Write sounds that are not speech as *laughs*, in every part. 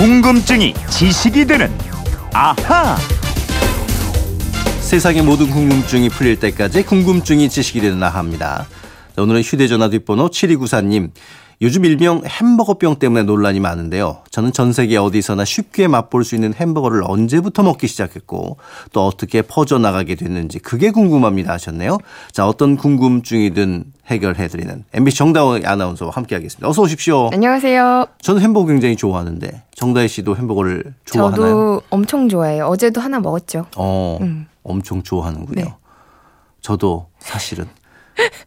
궁금증이 지식이 되는 아하. 세상의 모든 궁금증이 풀릴 때까지 궁금증이 지식이 되는 아하입니다. 오늘은 휴대전화 뒷번호 7294님. 요즘 일명 햄버거병 때문에 논란이 많은데요. 저는 전 세계 어디서나 쉽게 맛볼 수 있는 햄버거를 언제부터 먹기 시작했고 또 어떻게 퍼져나가게 됐는지 그게 궁금합니다 하셨네요. 자, 어떤 궁금증이든 해결해드리는 MBC 정다운 아나운서와 함께하겠습니다. 어서 오십시오. 안녕하세요. 저는 햄버거 굉장히 좋아하는데 정다혜 씨도 햄버거를 좋아하나요? 저도 엄청 좋아해요. 어제도 하나 먹었죠. 어, 음. 엄청 좋아하는군요. 네. 저도 사실은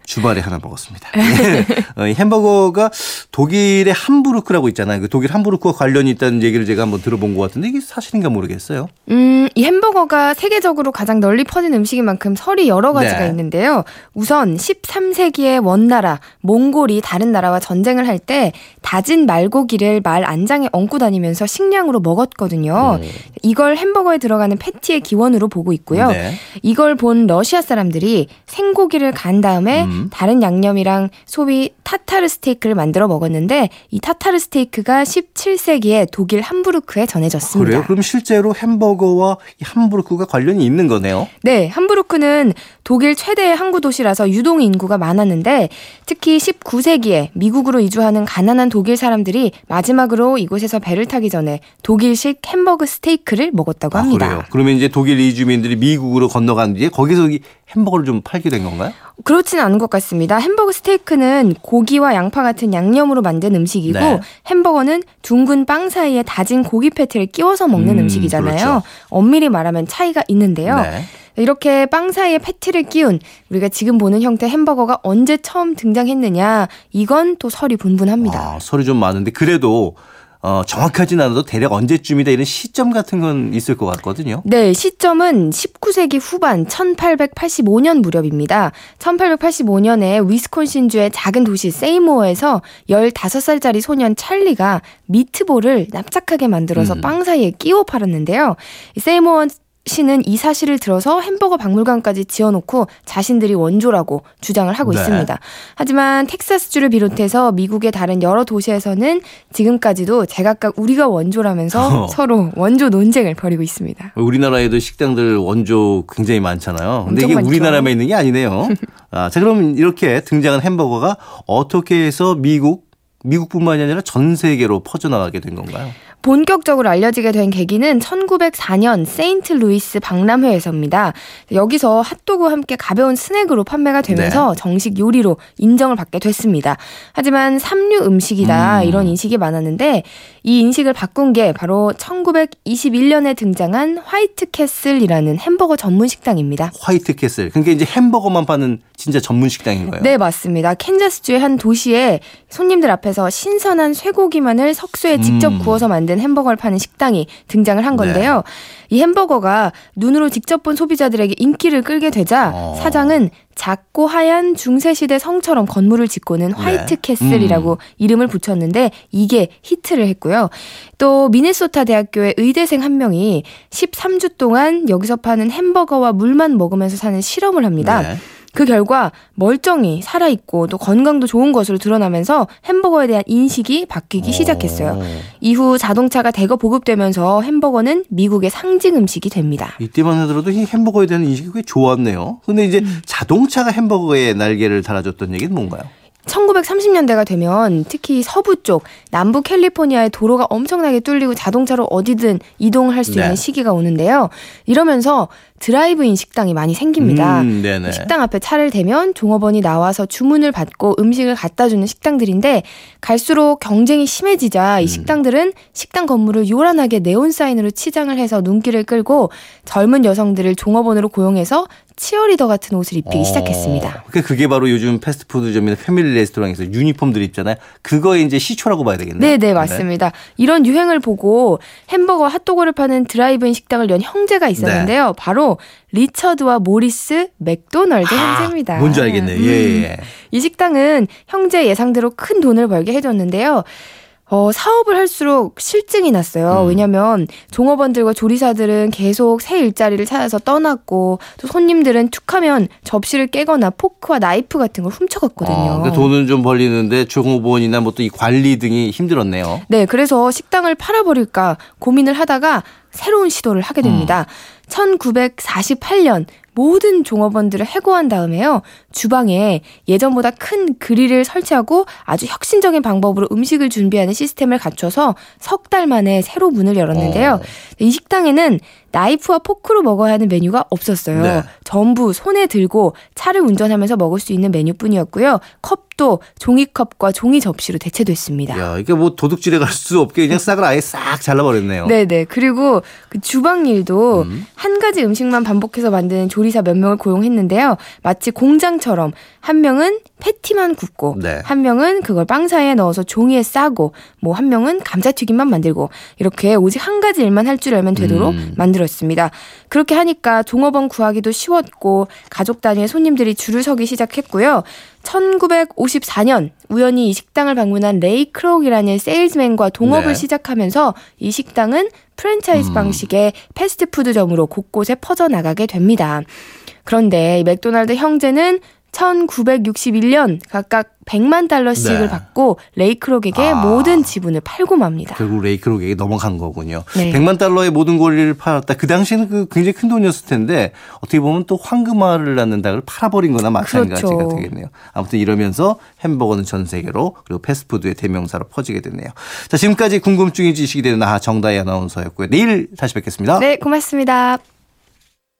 주말에 하나 먹었습니다. 예. *laughs* 어, 이 햄버거가 독일의 함부르크라고 있잖아요. 그 독일 함부르크와 관련이 있다는 얘기를 제가 한번 들어본 것 같은데 이게 사실인가 모르겠어요. 음, 이 햄버거가 세계적으로 가장 널리 퍼진 음식인 만큼 설이 여러 가지가 네. 있는데요. 우선 13세기에 원나라, 몽골이 다른 나라와 전쟁을 할 때 다진 말고기를 말 안장에 얹고 다니면서 식량으로 먹었거든요. 음. 이걸 햄버거에 들어가는 패티의 기원으로 보고 있고요. 네. 이걸 본 러시아 사람들이 생고기를 간 다음 에 음. 다른 양념이랑 소위 타타르 스테이크를 만들어 먹었는데 이 타타르 스테이크가 17세기에 독일 함부르크에 전해졌습니다. 그래요? 그럼 실제로 햄버거와 이 함부르크가 관련이 있는 거네요. 네, 함부르크는 독일 최대의 항구 도시라서 유동 인구가 많았는데 특히 19세기에 미국으로 이주하는 가난한 독일 사람들이 마지막으로 이곳에서 배를 타기 전에 독일식 햄버거 스테이크를 먹었다고 합니다. 아, 그래요. 그러면 이제 독일 이주민들이 미국으로 건너간 뒤에 거기서 이 햄버거를 좀 팔게 된 건가요? 그렇지 는 않은 것 같습니다. 햄버거 스테이크는 고기와 양파 같은 양념으로 만든 음식이고 네. 햄버거는 둥근 빵 사이에 다진 고기 패티를 끼워서 먹는 음, 음, 식이잖아요 그렇죠. 엄밀히 말하면 차이가 있는데요. 네. 이렇게 빵 사이에 패티를 끼운 우리가 지금 보는 형태 햄버거가 언제 처음 등장했느냐 이건 또 설이 분분합니다. 아, 설이 좀 많은데 그래도 어, 정확하진 않아도 대략 언제쯤이다 이런 시점 같은 건 있을 것 같거든요. 네, 시점은 19세기 후반 1885년 무렵입니다. 1885년에 위스콘신주의 작은 도시 세이모어에서 15살짜리 소년 찰리가 미트볼을 납작하게 만들어서 음. 빵 사이에 끼워 팔았는데요. 이 세이모어 씨는 이 사실을 들어서 햄버거 박물관까지 지어놓고 자신들이 원조라고 주장을 하고 네. 있습니다. 하지만 텍사스주를 비롯해서 미국의 다른 여러 도시에서는 지금까지도 제각각 우리가 원조라면서 어. 서로 원조 논쟁을 벌이고 있습니다. 우리나라에도 식당들 원조 굉장히 많잖아요. 근데 이게 많죠. 우리나라만 있는 게 아니네요. 아, 자, 그럼 이렇게 등장한 햄버거가 어떻게 해서 미국, 미국뿐만이 아니라 전 세계로 퍼져나가게 된 건가요? 본격적으로 알려지게 된 계기는 1904년 세인트 루이스 박람회에서입니다. 여기서 핫도그와 함께 가벼운 스낵으로 판매가 되면서 네. 정식 요리로 인정을 받게 됐습니다. 하지만 삼류 음식이다 음. 이런 인식이 많았는데 이 인식을 바꾼 게 바로 1921년에 등장한 화이트 캐슬이라는 햄버거 전문 식당입니다. 화이트 캐슬. 그러니까 이제 햄버거만 파는 진짜 전문 식당인 거예요. 네, 맞습니다. 캔자스주의 한 도시에 손님들 앞에서 신선한 쇠고기만을 석쇠에 직접 음. 구워서 만든 햄버거를 파는 식당이 등장을 한 건데요. 이 햄버거가 눈으로 직접 본 소비자들에게 인기를 끌게 되자 어. 사장은 작고 하얀 중세시대 성처럼 건물을 짓고는 화이트 네. 캐슬이라고 이름을 붙였는데 이게 히트를 했고요. 또 미네소타 대학교의 의대생 한 명이 13주 동안 여기서 파는 햄버거와 물만 먹으면서 사는 실험을 합니다. 네. 그 결과 멀쩡히 살아있고 또 건강도 좋은 것으로 드러나면서 햄버거에 대한 인식이 바뀌기 시작했어요. 오. 이후 자동차가 대거 보급되면서 햄버거는 미국의 상징 음식이 됩니다. 이때만 하더라도 이 햄버거에 대한 인식이 꽤 좋았네요. 근데 이제 음. 자동차가 햄버거에 날개를 달아줬던 얘기는 뭔가요? 1930년대가 되면 특히 서부 쪽 남부 캘리포니아의 도로가 엄청나게 뚫리고 자동차로 어디든 이동할 수 네. 있는 시기가 오는데요. 이러면서 드라이브인 식당이 많이 생깁니다. 음, 네네. 식당 앞에 차를 대면 종업원이 나와서 주문을 받고 음식을 갖다 주는 식당들인데 갈수록 경쟁이 심해지자 음. 이 식당들은 식당 건물을 요란하게 네온 사인으로 치장을 해서 눈길을 끌고 젊은 여성들을 종업원으로 고용해서 치어리더 같은 옷을 입히기 어, 시작했습니다. 그게 그게 바로 요즘 패스트푸드점이나 패밀리 레스토랑에서 유니폼들 입잖아요. 그거의 이제 시초라고 봐야 되겠네요. 네, 네, 맞습니다. 이런 유행을 보고 햄버거, 핫도그를 파는 드라이브인 식당을 연 형제가 있었는데요. 바로 리처드와 모리스 맥도널드 형제입니다. 아, 뭔지 알겠네요. 음. 예, 예. 이 식당은 형제 예상대로 큰 돈을 벌게 해줬는데요. 어, 사업을 할수록 싫증이 났어요. 음. 왜냐면 종업원들과 조리사들은 계속 새 일자리를 찾아서 떠났고 또 손님들은 툭하면 접시를 깨거나 포크와 나이프 같은 걸 훔쳐갔거든요. 어, 그러니까 돈은 좀 벌리는데 종업원이나 뭐 또 이 관리 등이 힘들었네요. 네, 그래서 식당을 팔아버릴까 고민을 하다가 새로운 시도를 하게 됩니다. 1948년 모든 종업원들을 해고한 다음에요. 주방에 예전보다 큰 그릴을 설치하고 아주 혁신적인 방법으로 음식을 준비하는 시스템을 갖춰서 석 달 만에 새로 문을 열었는데요. 어. 이 식당에는 나이프와 포크로 먹어야 하는 메뉴가 없었어요. 네. 전부 손에 들고 차를 운전하면서 먹을 수 있는 메뉴뿐이었고요. 컵도 종이컵과 종이 접시로 대체됐습니다. 야, 이게 뭐 도둑질에 갈 수 없게 그냥 싹을 아예 싹 잘라버렸네요. 네네. 그리고 그 주방 일도 한 가지 음식만 반복해서 만드는 조리사 몇 명을 고용했는데요. 마치 공장처럼 한 명은 패티만 굽고 네. 한 명은 그걸 빵사에 넣어서 종이에 싸고 뭐 한 명은 감자튀김만 만들고 이렇게 오직 한 가지 일만 할 줄 알면 되도록 음. 만들 었습니다. 그렇게 하니까 종업원 구하기도 쉬웠고 가족 단위의 손님들이 줄을 서기 시작했고요. 1954년 우연히 이 식당을 방문한 레이 크록이라는 세일즈맨과 동업을 네. 시작하면서 이 식당은 프랜차이즈 음. 방식의 패스트푸드점으로 곳곳에 퍼져나가게 됩니다. 그런데 이 맥도날드 형제는 1961년 각각 100만 달러씩을 네. 받고 레이크록에게 아. 모든 지분을 팔고 맙니다. 결국 레이크록에게 넘어간 거군요. 네. 100만 달러의 모든 권리를 팔았다. 그 당시에는 그 굉장히 큰 돈이었을 텐데 어떻게 보면 또 황금알을 낳는 닭을 팔아버린 거나 마찬가지가 그렇죠. 되겠네요. 아무튼 이러면서 햄버거는 전 세계로 그리고 패스트푸드의 대명사로 퍼지게 됐네요. 자, 지금까지 궁금증이 지식이 되는 나하 정다희 아나운서였고요. 내일 다시 뵙겠습니다. 네, 고맙습니다.